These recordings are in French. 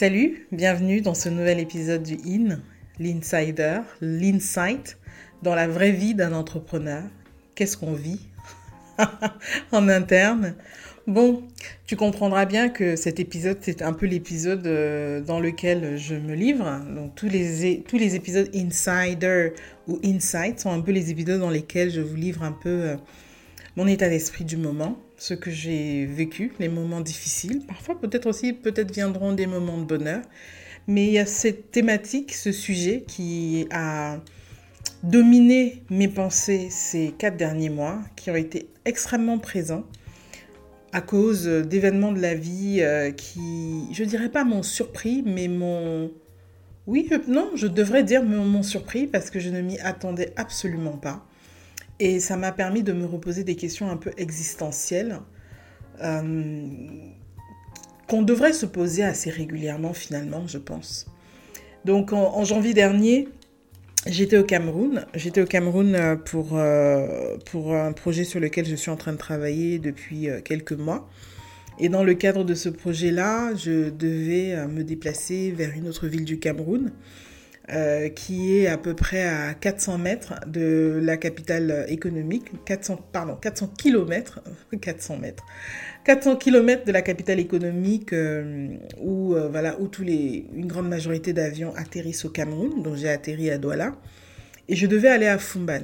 Salut, bienvenue dans ce nouvel épisode du IN, l'Insider, l'Insight, dans la vraie vie d'un entrepreneur. Qu'est-ce qu'on vit en interne? Bon, tu comprendras bien que cet épisode, c'est un peu l'épisode euh, dans lequel je me livre. Donc tous les, tous les épisodes Insider ou Insight sont un peu les épisodes dans lesquels je vous livre un peu euh, mon état d'esprit du moment ce que j'ai vécu, les moments difficiles. Parfois, peut-être aussi, peut-être viendront des moments de bonheur. Mais il y a cette thématique, ce sujet qui a dominé mes pensées ces quatre derniers mois, qui ont été extrêmement présents à cause d'événements de la vie euh, qui, je dirais pas m'ont surpris, mais mon... Oui, non, je devrais dire m'ont surpris parce que je ne m'y attendais absolument pas. Et ça m'a permis de me reposer des questions un peu existentielles euh, qu'on devrait se poser assez régulièrement finalement, je pense. Donc en, janvier dernier, j'étais au Cameroun. J'étais au Cameroun euh, pour, euh, pour un projet sur lequel je suis en train de travailler depuis quelques mois. Et dans le cadre de ce projet-là, je devais me déplacer vers une autre ville du Cameroun euh, qui est à peu près à 400 mètres de la capitale économique, 400, pardon, 400 kilomètres, 400 mètres, 400 kilomètres de la capitale économique euh, où, euh, voilà, où tous les, une grande majorité d'avions atterrissent au Cameroun, donc j'ai atterri à Douala, et je devais aller à Fumban.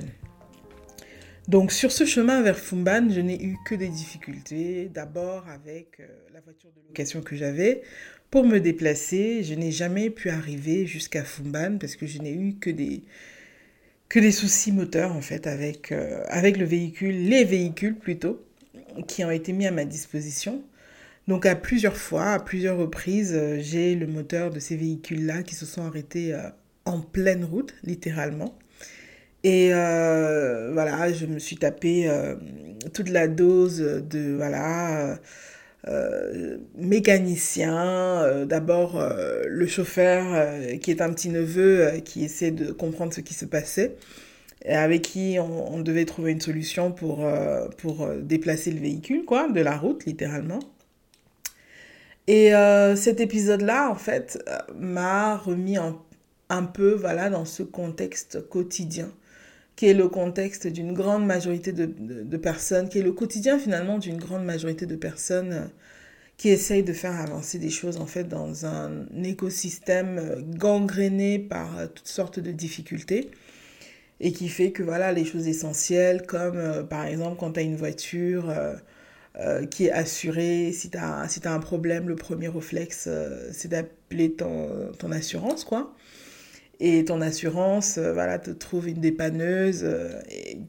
Donc sur ce chemin vers Fumban, je n'ai eu que des difficultés. D'abord avec la voiture de location que j'avais, pour me déplacer. Je n'ai jamais pu arriver jusqu'à Fumban parce que je n'ai eu que des, que des soucis moteurs en fait avec, euh, avec le véhicule, les véhicules plutôt, qui ont été mis à ma disposition. Donc à plusieurs fois, à plusieurs reprises, euh, j'ai le moteur de ces véhicules-là qui se sont arrêtés euh, en pleine route, littéralement. Et voilà, je me suis tapé toute la dose de voilà euh, mécanicien, euh, d'abord euh, le chauffeur qui est un petit neveu qui essaie de comprendre ce qui se passait et avec qui on, devait trouver une solution pour, pour déplacer le véhicule, quoi, de la route littéralement. Et cet épisode-là, en fait, m'a remis un peu, voilà, dans ce contexte quotidien qui est le contexte d'une grande majorité de, personnes, qui est le quotidien finalement d'une grande majorité de personnes euh, qui essayent de faire avancer des choses en fait dans un écosystème euh, gangréné par euh, toutes sortes de difficultés. Et qui fait que voilà les choses essentielles comme par exemple quand tu as une voiture qui est assurée, si tu as, si un problème, le premier réflexe c'est d'appeler ton, ton assurance quoi et ton assurance euh, voilà te trouve une dépanneuse euh,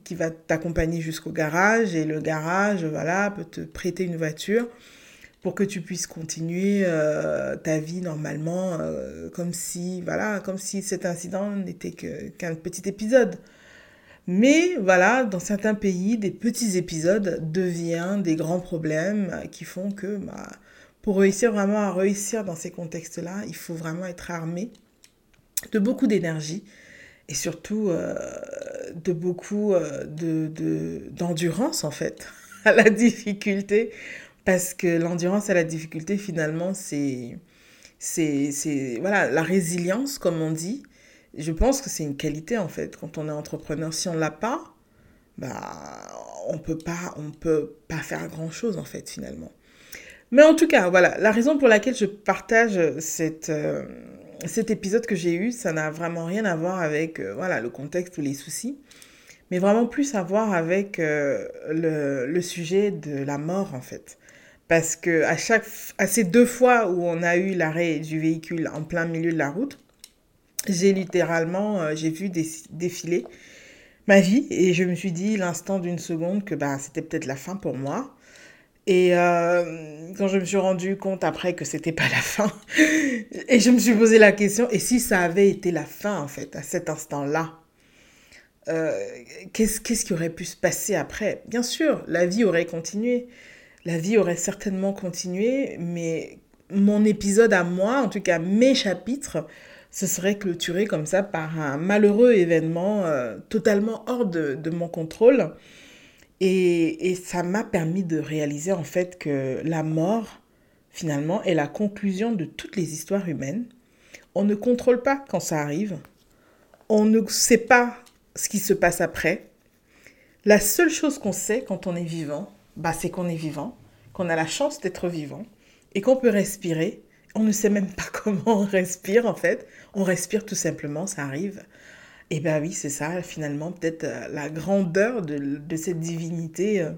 qui va t'accompagner jusqu'au garage. Et le garage voilà peut te prêter une voiture pour que tu puisses continuer euh, ta vie normalement comme si voilà comme si cet incident n'était qu'un petit épisode. Mais voilà dans certains pays des petits épisodes deviennent des grands problèmes qui font que bah, pour réussir vraiment à réussir dans ces contextes là il faut vraiment être armé de beaucoup d'énergie et surtout euh, de beaucoup euh, de, d'endurance en fait à la difficulté. Parce que l'endurance à la difficulté finalement c'est c'est voilà la résilience comme on dit. Je pense que c'est une qualité en fait. Quand on est entrepreneur si on l'a pas bah on peut pas on peut pas faire grand chose en fait finalement. Mais en tout cas voilà la raison pour laquelle je partage cette euh, cet épisode que j'ai eu, ça n'a vraiment rien à voir avec euh, voilà, le contexte ou les soucis, mais vraiment plus à voir avec euh, le, sujet de la mort en fait. Parce que à, chaque, à ces deux fois où on a eu l'arrêt du véhicule en plein milieu de la route, j'ai littéralement, euh, j'ai vu défiler ma vie et je me suis dit l'instant d'une seconde que bah, c'était peut-être la fin pour moi et euh, quand je me suis rendu compte après que c'était pas la fin, et je me suis posé la question, et si ça avait été la fin en fait, à cet instant-là, euh, qu'est-ce, qui aurait pu se passer après? Bien sûr, la vie aurait continué, la vie aurait certainement continué, mais mon épisode à moi, en tout cas mes chapitres, se seraient clôturés comme ça par un malheureux événement euh, totalement hors de mon contrôle et, ça m'a permis de réaliser en fait que la mort, finalement, est la conclusion de toutes les histoires humaines. On ne contrôle pas quand ça arrive. On ne sait pas ce qui se passe après. La seule chose qu'on sait quand on est vivant, bah, c'est qu'on est vivant, qu'on a la chance d'être vivant et qu'on peut respirer. On ne sait même pas comment on respire en fait. On respire tout simplement, ça arrive. Et bien oui, c'est ça, finalement, peut-être euh, la grandeur de, cette divinité, euh,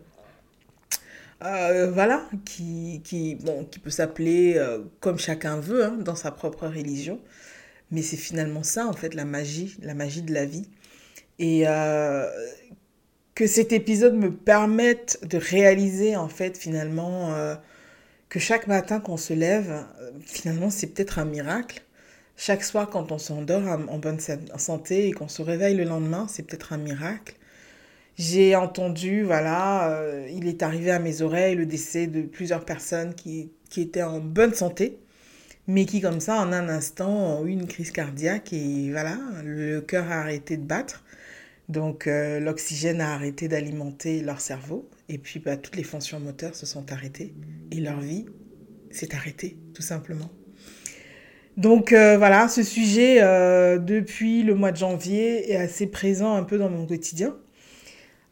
euh, voilà, qui, qui, bon, qui peut s'appeler comme chacun veut, hein, dans sa propre religion. Mais c'est finalement ça, en fait, la magie, la magie de la vie. Et que cet épisode me permette de réaliser, en fait, finalement, que chaque matin qu'on se lève, finalement, c'est peut-être un miracle chaque soir, quand on s'endort en bonne santé et qu'on se réveille le lendemain, c'est peut-être un miracle. J'ai entendu, voilà, euh, il est arrivé à mes oreilles le décès de plusieurs personnes qui, qui, étaient en bonne santé, mais qui, comme ça, en un instant, ont eu une crise cardiaque et voilà, le cœur a arrêté de battre. Donc, euh, l'oxygène a arrêté d'alimenter leur cerveau. Et puis, bah, toutes les fonctions moteurs se sont arrêtées et leur vie s'est arrêtée, tout simplement. Donc euh, voilà, ce sujet, euh, depuis le mois de janvier, est assez présent un peu dans mon quotidien.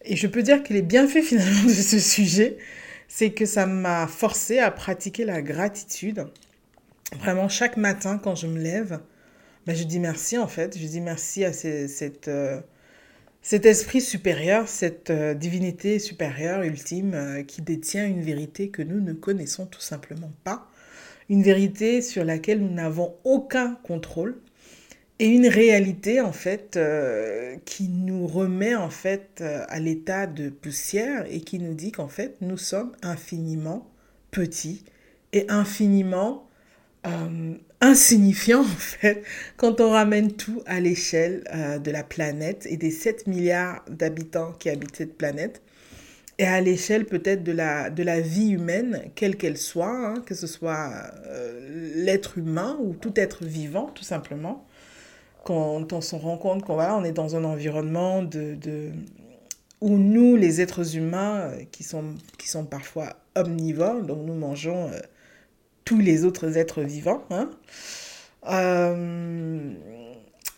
Et je peux dire que les bienfaits finalement de ce sujet, c'est que ça m'a forcé à pratiquer la gratitude. Vraiment, chaque matin quand je me lève, ben, je dis merci en fait. Je dis merci à euh, cet esprit supérieur, cette divinité supérieure, ultime, qui détient une vérité que nous ne connaissons tout simplement pas une vérité sur laquelle nous n'avons aucun contrôle et une réalité en fait euh, qui nous remet en fait euh, à l'état de poussière et qui nous dit qu'en fait nous sommes infiniment petits et infiniment euh, insignifiants en fait quand on ramène tout à l'échelle de la planète et des 7 milliards d'habitants qui habitent cette planète et à l'échelle peut-être de la, de la vie humaine, quelle qu'elle soit, hein, que ce soit euh, l'être humain ou tout être vivant, tout simplement, quand on se rend compte qu'on voilà, on est dans un environnement de, de, où nous, les êtres humains, euh, qui, sont, qui sont parfois omnivores, donc nous mangeons euh, tous les autres êtres vivants. Hein,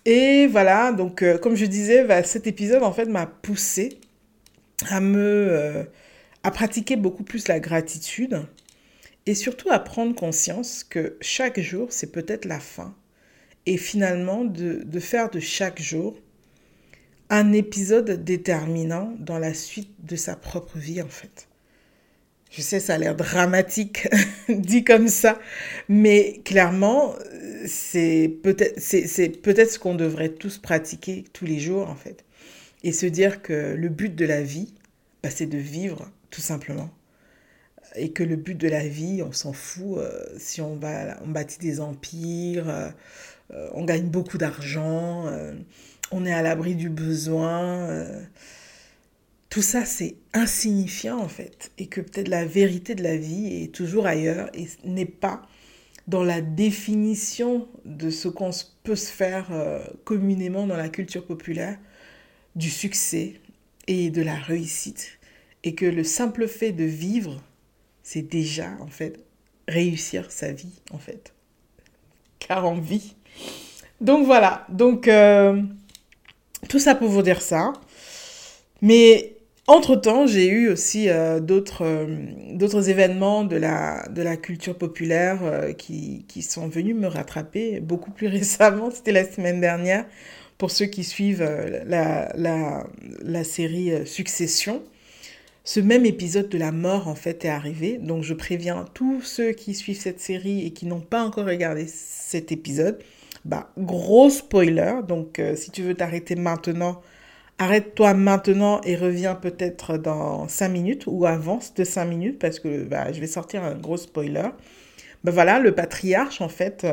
et voilà, donc comme je disais, bah, cet épisode en fait m'a poussé à me euh, à pratiquer beaucoup plus la gratitude et surtout à prendre conscience que chaque jour c'est peut-être la fin et finalement de, de, faire de chaque jour un épisode déterminant dans la suite de sa propre vie en fait. Je sais, ça a l'air dramatique dit comme ça, mais clairement, c'est peut-être c'est peut-être ce qu'on devrait tous pratiquer tous les jours en fait et se dire que le but de la vie, bah, c'est de vivre, tout simplement. Et que le but de la vie, on s'en fout euh, si on, va, on bâtit des empires, euh, euh, on gagne beaucoup d'argent, on est à l'abri du besoin. tout ça, c'est insignifiant en fait. Et que peut-être la vérité de la vie est toujours ailleurs et n'est pas dans la définition de ce qu'on peut se faire communément dans la culture populaire, du succès et de la réussite. Et que le simple fait de vivre, c'est déjà en fait réussir sa vie en fait. Car on vit. Donc voilà, donc euh, tout ça pour vous dire ça. Mais entre-temps, j'ai eu aussi euh, d'autres, euh, d'autres événements de la, culture populaire qui, qui, sont venus me rattraper beaucoup plus récemment. C'était la semaine dernière pour ceux qui suivent euh, la, la, série euh, Succession. Ce même épisode de la mort, en fait, est arrivé. Donc, je préviens tous ceux qui suivent cette série et qui n'ont pas encore regardé cet épisode. Bah, gros spoiler. Donc, euh, si tu veux t'arrêter maintenant, arrête-toi maintenant et reviens peut-être dans 5 minutes ou avance de 5 minutes parce que bah, je vais sortir un gros spoiler. Bah, voilà, le patriarche, en fait,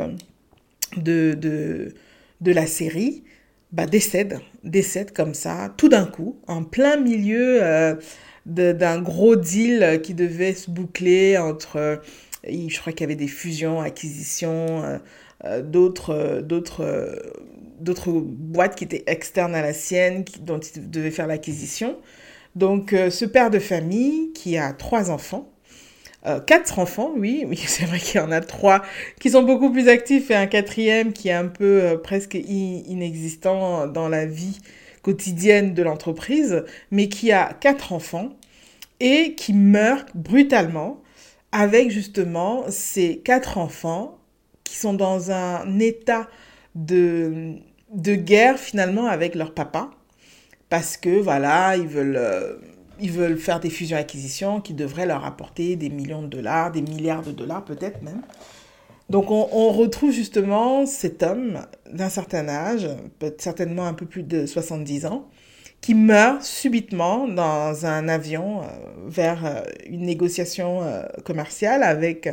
de, de, de la série bah, décède, décède comme ça, tout d'un coup, en plein milieu euh, d'un gros deal qui devait se boucler entre, euh, je crois qu'il y avait des fusions, acquisitions, euh, d'autres, d'autres, boîtes qui étaient externes à la sienne, dont il devait faire l'acquisition. Donc, ce père de famille qui a trois enfants, euh, quatre enfants, oui, mais c'est vrai qu'il y en a trois qui sont beaucoup plus actifs et un quatrième qui est un peu euh, presque inexistant dans la vie quotidienne de l'entreprise, mais qui a quatre enfants et qui meurt brutalement avec justement ces quatre enfants qui sont dans un état de, de guerre finalement avec leur papa parce que voilà, ils veulent, euh, ils veulent faire des fusions-acquisitions qui devraient leur apporter des millions de dollars, des milliards de dollars peut-être même. Donc on, retrouve justement cet homme d'un certain âge, certainement un peu plus de 70 ans, qui meurt subitement dans un avion euh, vers euh, une négociation commerciale avec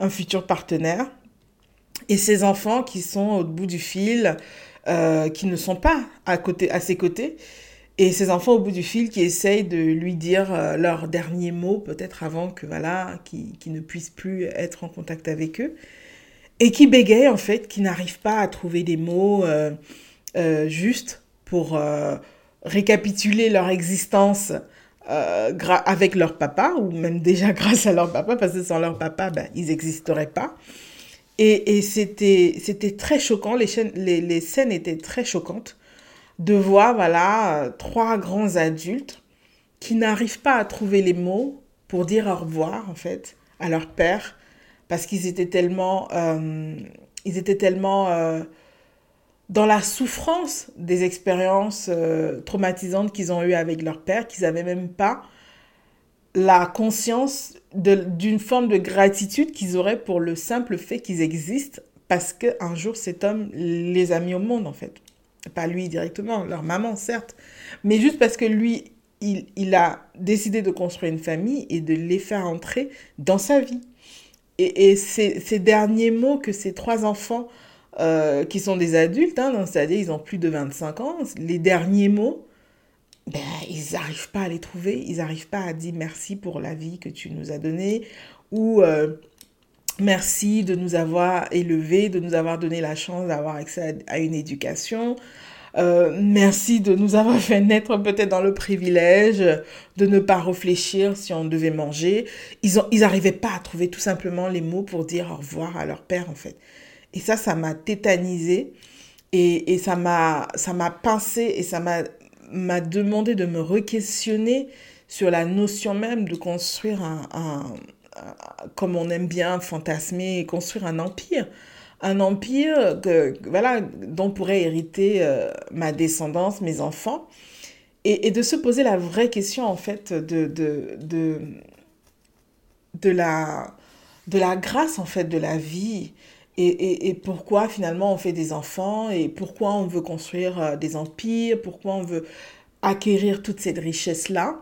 un futur partenaire. Et ses enfants qui sont au bout du fil, qui ne sont pas à, côté, à ses côtés, et ses enfants au bout du fil qui essayent de lui dire leurs derniers mots, peut-être avant que voilà, qui, qui ne puissent plus être en contact avec eux, et qui bégayent en fait, qui n'arrivent pas à trouver des mots justes pour récapituler leur existence euh, avec leur papa, ou même déjà grâce à leur papa, parce que sans leur papa, ben, ils n'existeraient pas. Et, et c'était très choquant, les, les, les, scènes étaient très choquantes de voir voilà, trois grands adultes qui n'arrivent pas à trouver les mots pour dire au revoir, en fait, à leur père, parce qu'ils étaient tellement... Euh, ils étaient tellement euh, dans la souffrance des expériences euh, traumatisantes qu'ils ont eues avec leur père, qu'ils n'avaient même pas la conscience d'une forme de gratitude qu'ils auraient pour le simple fait qu'ils existent parce qu'un jour cet homme les a mis au monde en fait. Pas lui directement, leur maman certes, mais juste parce que lui, il, il a décidé de construire une famille et de les faire entrer dans sa vie. Et, et ces, ces derniers mots que ces trois enfants euh, qui sont des adultes, hein, c'est-à-dire ils ont plus de 25 ans, les derniers mots, ben, ils n'arrivent pas à les trouver, ils n'arrivent pas à dire merci pour la vie que tu nous as donnée, ou euh, merci de nous avoir élevés, de nous avoir donné la chance d'avoir accès à, une éducation. Euh, merci de nous avoir fait naître peut-être dans le privilège de ne pas réfléchir si on devait manger. Ils n'arrivaient ils pas à trouver tout simplement les mots pour dire au revoir à leur père en fait. Et ça, ça m'a tétanisé et, et ça m'a pincé et ça m'a demandé de me re-questionner sur la notion même de construire un, un, comme on aime bien fantasmer, construire un empire. Un empire que, voilà, dont pourrait hériter euh, ma descendance, mes enfants. Et, et, de se poser la vraie question, en fait, de, de, de, de, la, de la grâce, en fait, de la vie et, pourquoi finalement on fait des enfants et pourquoi on veut construire euh, des empires, pourquoi on veut acquérir toute cette richesse-là,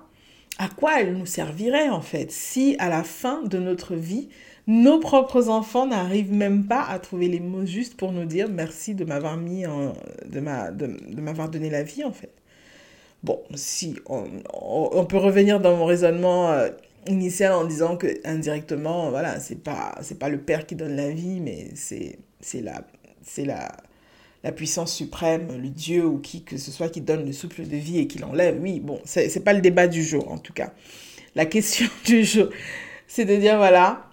à quoi elle nous servirait en fait si à la fin de notre vie, nos propres enfants n'arrivent même pas à trouver les mots justes pour nous dire merci de m'avoir mis en, de, ma, de, m'avoir donné la vie en fait? Bon, si on, on, peut revenir dans mon raisonnement euh, initial en disant que indirectement voilà c'est pas c'est pas le père qui donne la vie mais c'est c'est la c'est la la puissance suprême le dieu ou qui que ce soit qui donne le souffle de vie et qui l'enlève. Oui bon c'est c'est pas le débat du jour en tout cas. La question du jour c'est de dire voilà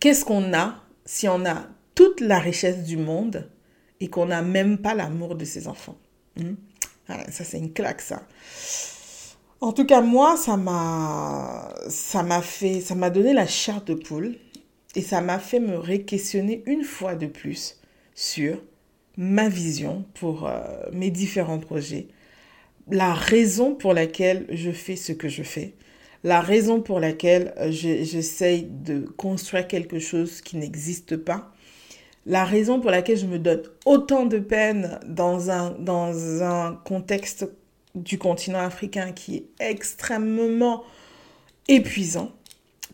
qu'est-ce qu'on a si on a toute la richesse du monde et qu'on n'a même pas l'amour de ses enfants? Hmm? ça c'est une claque ça en tout cas, moi, ça m'a, fait, ça m'a donné la chair de poule et ça m'a fait me réquestionner une fois de plus sur ma vision pour euh, mes différents projets, la raison pour laquelle je fais ce que je fais, la raison pour laquelle euh, j'essaye de construire quelque chose qui n'existe pas, la raison pour laquelle je me donne autant de peine dans un contexte du continent africain qui est extrêmement épuisant,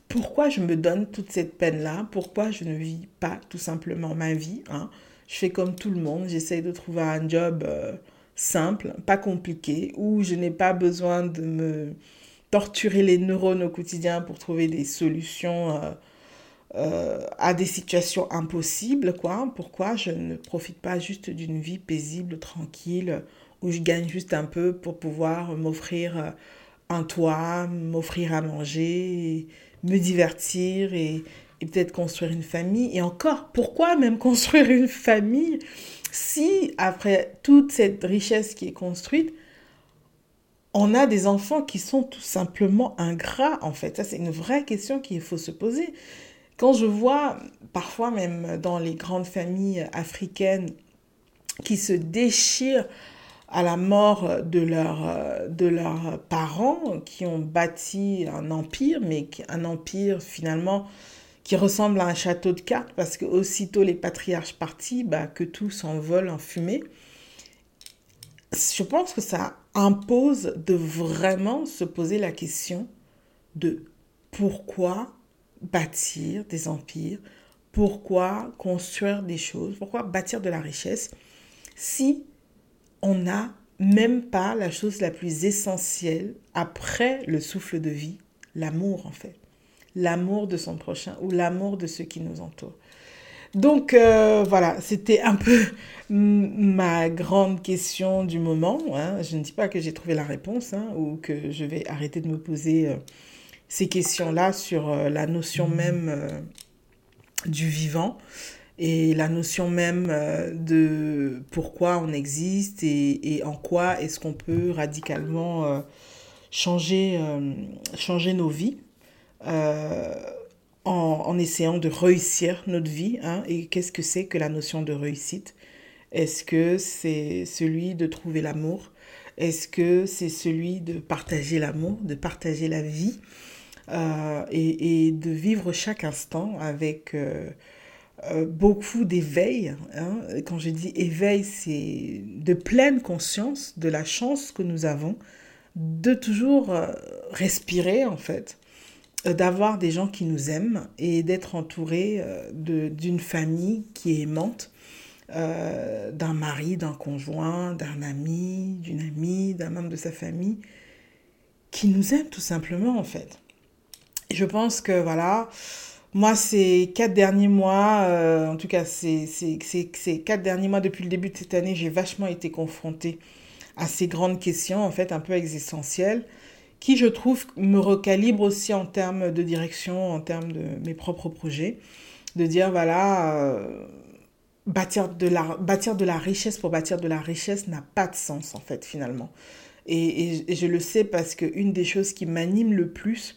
pourquoi je me donne toute cette peine-là? Pourquoi je ne vis pas tout simplement ma vie hein? Je fais comme tout le monde, j'essaye de trouver un job euh, simple, pas compliqué, où je n'ai pas besoin de me torturer les neurones au quotidien pour trouver des solutions euh, euh, à des situations impossibles. Quoi. Pourquoi je ne profite pas juste d'une vie paisible, tranquille, où je gagne juste un peu pour pouvoir m'offrir euh, un toit, m'offrir à manger, me divertir et, et peut-être construire une famille. Et encore, pourquoi même construire une famille si après toute cette richesse qui est construite, on a des enfants qui sont tout simplement ingrats, en fait? Ça, c'est une vraie question qu'il faut se poser. Quand je vois, parfois même dans les grandes familles africaines, qui se déchirent à la mort de, leur, de leurs parents, qui ont bâti un empire, mais un empire finalement qui ressemble à un château de cartes, parce que aussitôt les patriarches partis, bah, que tout s'envole en fumée. Je pense que ça impose de vraiment se poser la question de pourquoi bâtir des empires, pourquoi construire des choses, pourquoi bâtir de la richesse si on n'a même pas la chose la plus essentielle après le souffle de vie, l'amour en fait. L'amour de son prochain ou l'amour de ceux qui nous entourent. Donc euh, voilà, c'était un peu ma grande question du moment. Hein. Je ne dis pas que j'ai trouvé la réponse hein, ou que je vais arrêter de me poser euh, ces questions-là sur euh, la notion même du vivant et la notion même de pourquoi on existe et, en quoi est-ce qu'on peut radicalement changer, changer nos vies en, essayant de réussir notre vie. Hein, et qu'est-ce que c'est que la notion de réussite? Est-ce que c'est celui de trouver l'amour? Est-ce que c'est celui de partager l'amour, de partager la vie? Euh, et, de vivre chaque instant avec euh, euh, beaucoup d'éveil hein? Quand je dis éveil, c'est de pleine conscience de la chance que nous avons de toujours respirer en fait euh, d'avoir des gens qui nous aiment et d'être entouré euh, d'une famille qui est aimante, euh, d'un mari, d'un conjoint, d'un ami, d'une amie, d'un membre de sa famille, qui nous aime tout simplement en fait. Et je pense que voilà, moi ces quatre derniers mois, en tout cas ces, quatre derniers mois depuis le début de cette année, j'ai vachement été confrontée à ces grandes questions en fait un peu existentielles qui, je trouve, me recalibre aussi en termes de direction, en termes de mes propres projets. De dire, voilà, euh, bâtir, de la, bâtir de la richesse pour bâtir de la richesse n'a pas de sens, en fait, finalement. Et, et, je le sais parce qu'une des choses qui m'anime le plus,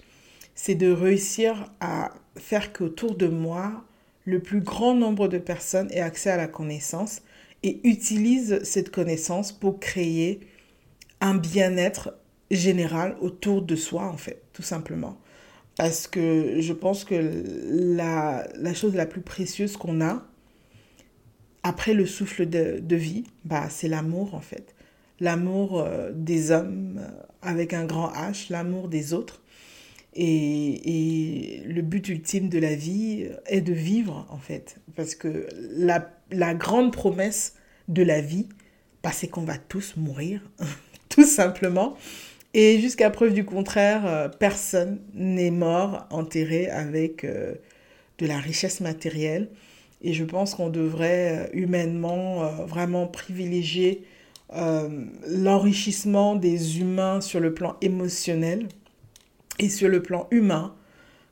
c'est de réussir à faire qu'autour de moi, le plus grand nombre de personnes aient accès à la connaissance et utilisent cette connaissance pour créer un bien-être général autour de soi, en fait, tout simplement. Parce que je pense que la, chose la plus précieuse qu'on a, après le souffle de, vie, bah, c'est l'amour, en fait. L'amour euh, des hommes avec un grand H, l'amour des autres. Et, le but ultime de la vie est de vivre, en fait. Parce que la, la grande promesse de la vie, bah, c'est qu'on va tous mourir, tout simplement. Et jusqu'à preuve du contraire, euh, personne n'est mort enterré avec euh, de la richesse matérielle. Et je pense qu'on devrait euh, humainement vraiment privilégier l'enrichissement des humains sur le plan émotionnel et sur le plan humain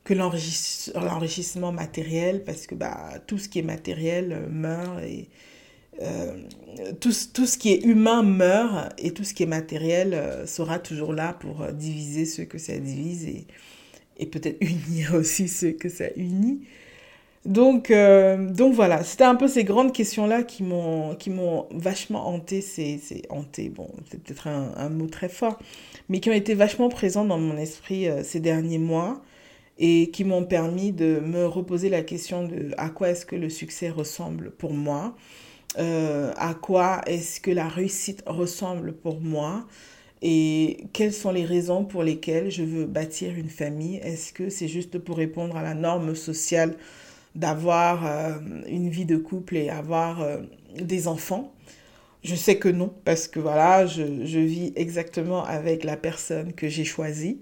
que l'enrichissement matériel, parce que bah, tout ce qui est matériel meurt et, euh, tout, tout, ce qui est humain meurt et tout ce qui est matériel euh, sera toujours là pour euh, diviser ceux que ça divise et, et peut-être unir aussi ceux que ça unit. Donc, donc voilà, c'était un peu ces grandes questions-là qui m'ont, vachement hanté, c'est, hanté, bon, c'est peut-être un, mot très fort, mais qui ont été vachement présents dans mon esprit ces derniers mois et qui m'ont permis de me reposer la question de à quoi est-ce que le succès ressemble pour moi euh, à quoi est-ce que la réussite ressemble pour moi et quelles sont les raisons pour lesquelles je veux bâtir une famille? Est-ce que c'est juste pour répondre à la norme sociale d'avoir euh, une vie de couple et avoir euh, des enfants Je sais que non, parce que voilà, je, je vis exactement avec la personne que j'ai choisie.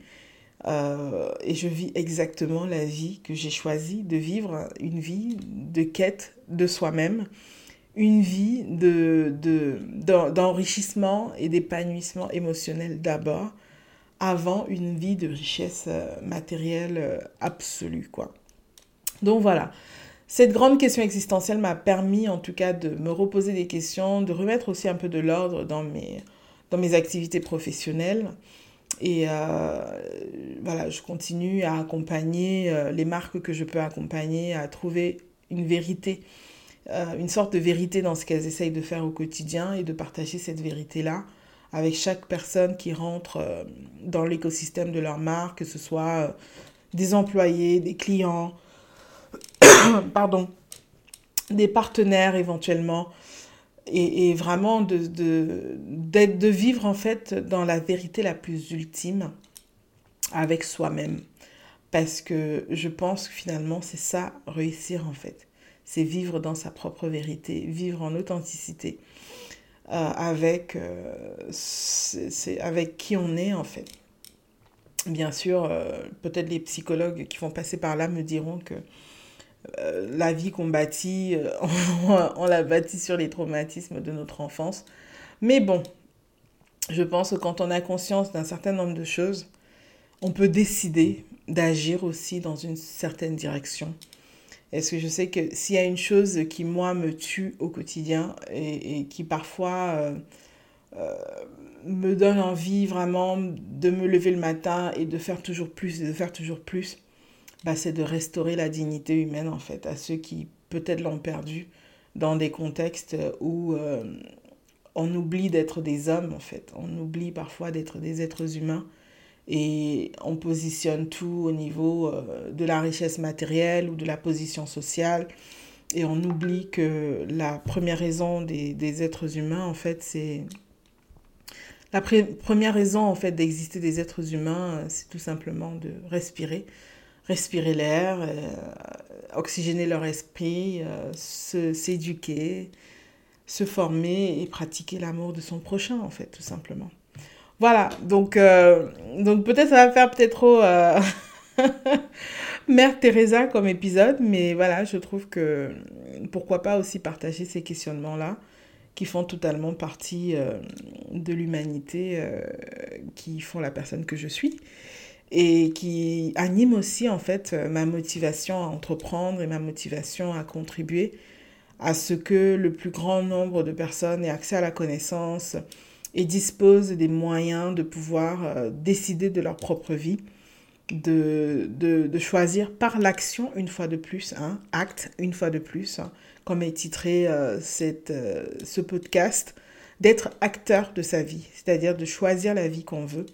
et je vis exactement la vie que j'ai choisi de vivre, une vie de quête de soi-même une vie de, d'enrichissement et d'épanouissement émotionnel d'abord, avant une vie de richesse euh, matérielle euh, absolue, quoi. Donc voilà. Cette grande question existentielle m'a permis en tout cas de me reposer des questions, de remettre aussi un peu de l'ordre dans mes, dans activités professionnelles. Et euh, voilà, je continue à accompagner les marques que je peux accompagner, à trouver une vérité, une sorte de vérité dans ce qu'elles essayent de faire au quotidien et de partager cette vérité-là avec chaque personne qui rentre euh, dans l'écosystème de leur marque, que ce soit euh, des employés, des clients, pardon, des partenaires éventuellement, et, vraiment de, de, vivre en fait dans la vérité la plus ultime avec soi-même. Parce que je pense que finalement c'est ça, réussir en fait. C'est vivre dans sa propre vérité, vivre en authenticité. Euh, avec, euh, avec qui on est en fait. Bien sûr, euh, peut-être les psychologues qui vont passer par là me diront que la vie qu'on bâtit, on, l'a bâtit sur les traumatismes de notre enfance. Mais bon, je pense que quand on a conscience d'un certain nombre de choses, on peut décider d'agir aussi dans une certaine direction. Est-ce que je sais que s'il y a une chose qui, moi, me tue au quotidien et, qui parfois euh, euh, me donne envie vraiment de me lever le matin et de faire toujours plus, de faire toujours plus, bah, c'est de restaurer la dignité humaine, en fait, à ceux qui peut-être l'ont perdu dans des contextes où euh, on oublie d'être des hommes, en fait. On oublie parfois d'être des êtres humains et on positionne tout au niveau euh, de la richesse matérielle ou de la position sociale et on oublie que la première raison des, des êtres humains en fait c'est la première raison en fait d'exister des êtres humains euh, c'est tout simplement de respirer respirer l'air euh, oxygéner leur esprit se s'éduquer se former et pratiquer l'amour de son prochain en fait tout simplement. Voilà, donc, euh, donc peut-être ça va faire peut-être trop euh, Mère Teresa comme épisode, mais voilà, je trouve que pourquoi pas aussi partager ces questionnements-là qui font totalement partie euh, de l'humanité, qui font la personne que je suis et qui animent aussi en fait ma motivation à entreprendre et ma motivation à contribuer à ce que le plus grand nombre de personnes aient accès à la connaissance, et disposent des moyens de pouvoir euh, décider de leur propre vie, de, de, choisir par l'action une fois de plus, hein, acte une fois de plus, hein, comme est titré euh, cette, euh, ce podcast, d'être acteur de sa vie, c'est-à-dire de choisir la vie qu'on veut,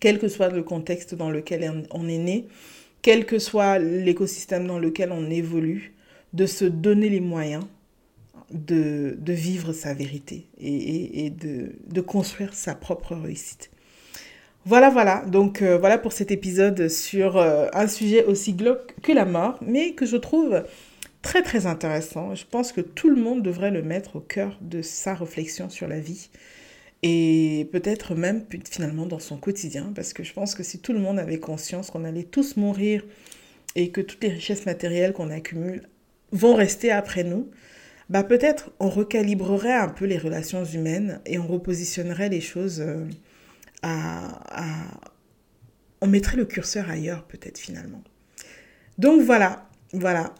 quel que soit le contexte dans lequel on est né, quel que soit l'écosystème dans lequel on évolue, de se donner les moyens de, vivre sa vérité et, de, construire sa propre réussite. Voilà, voilà. Donc euh, voilà pour cet épisode sur euh, un sujet aussi glauque que la mort, mais que je trouve très très intéressant. Je pense que tout le monde devrait le mettre au cœur de sa réflexion sur la vie et peut-être même finalement dans son quotidien, parce que je pense que si tout le monde avait conscience qu'on allait tous mourir et que toutes les richesses matérielles qu'on accumule vont rester après nous, bah peut-être on recalibrerait un peu les relations humaines et on repositionnerait les choses euh, à, On mettrait le curseur ailleurs peut-être finalement. Donc voilà, voilà.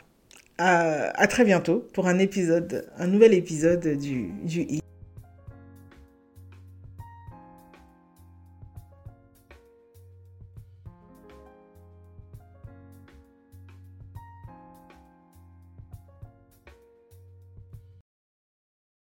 À, à, très bientôt pour un épisode, un nouvel épisode du, du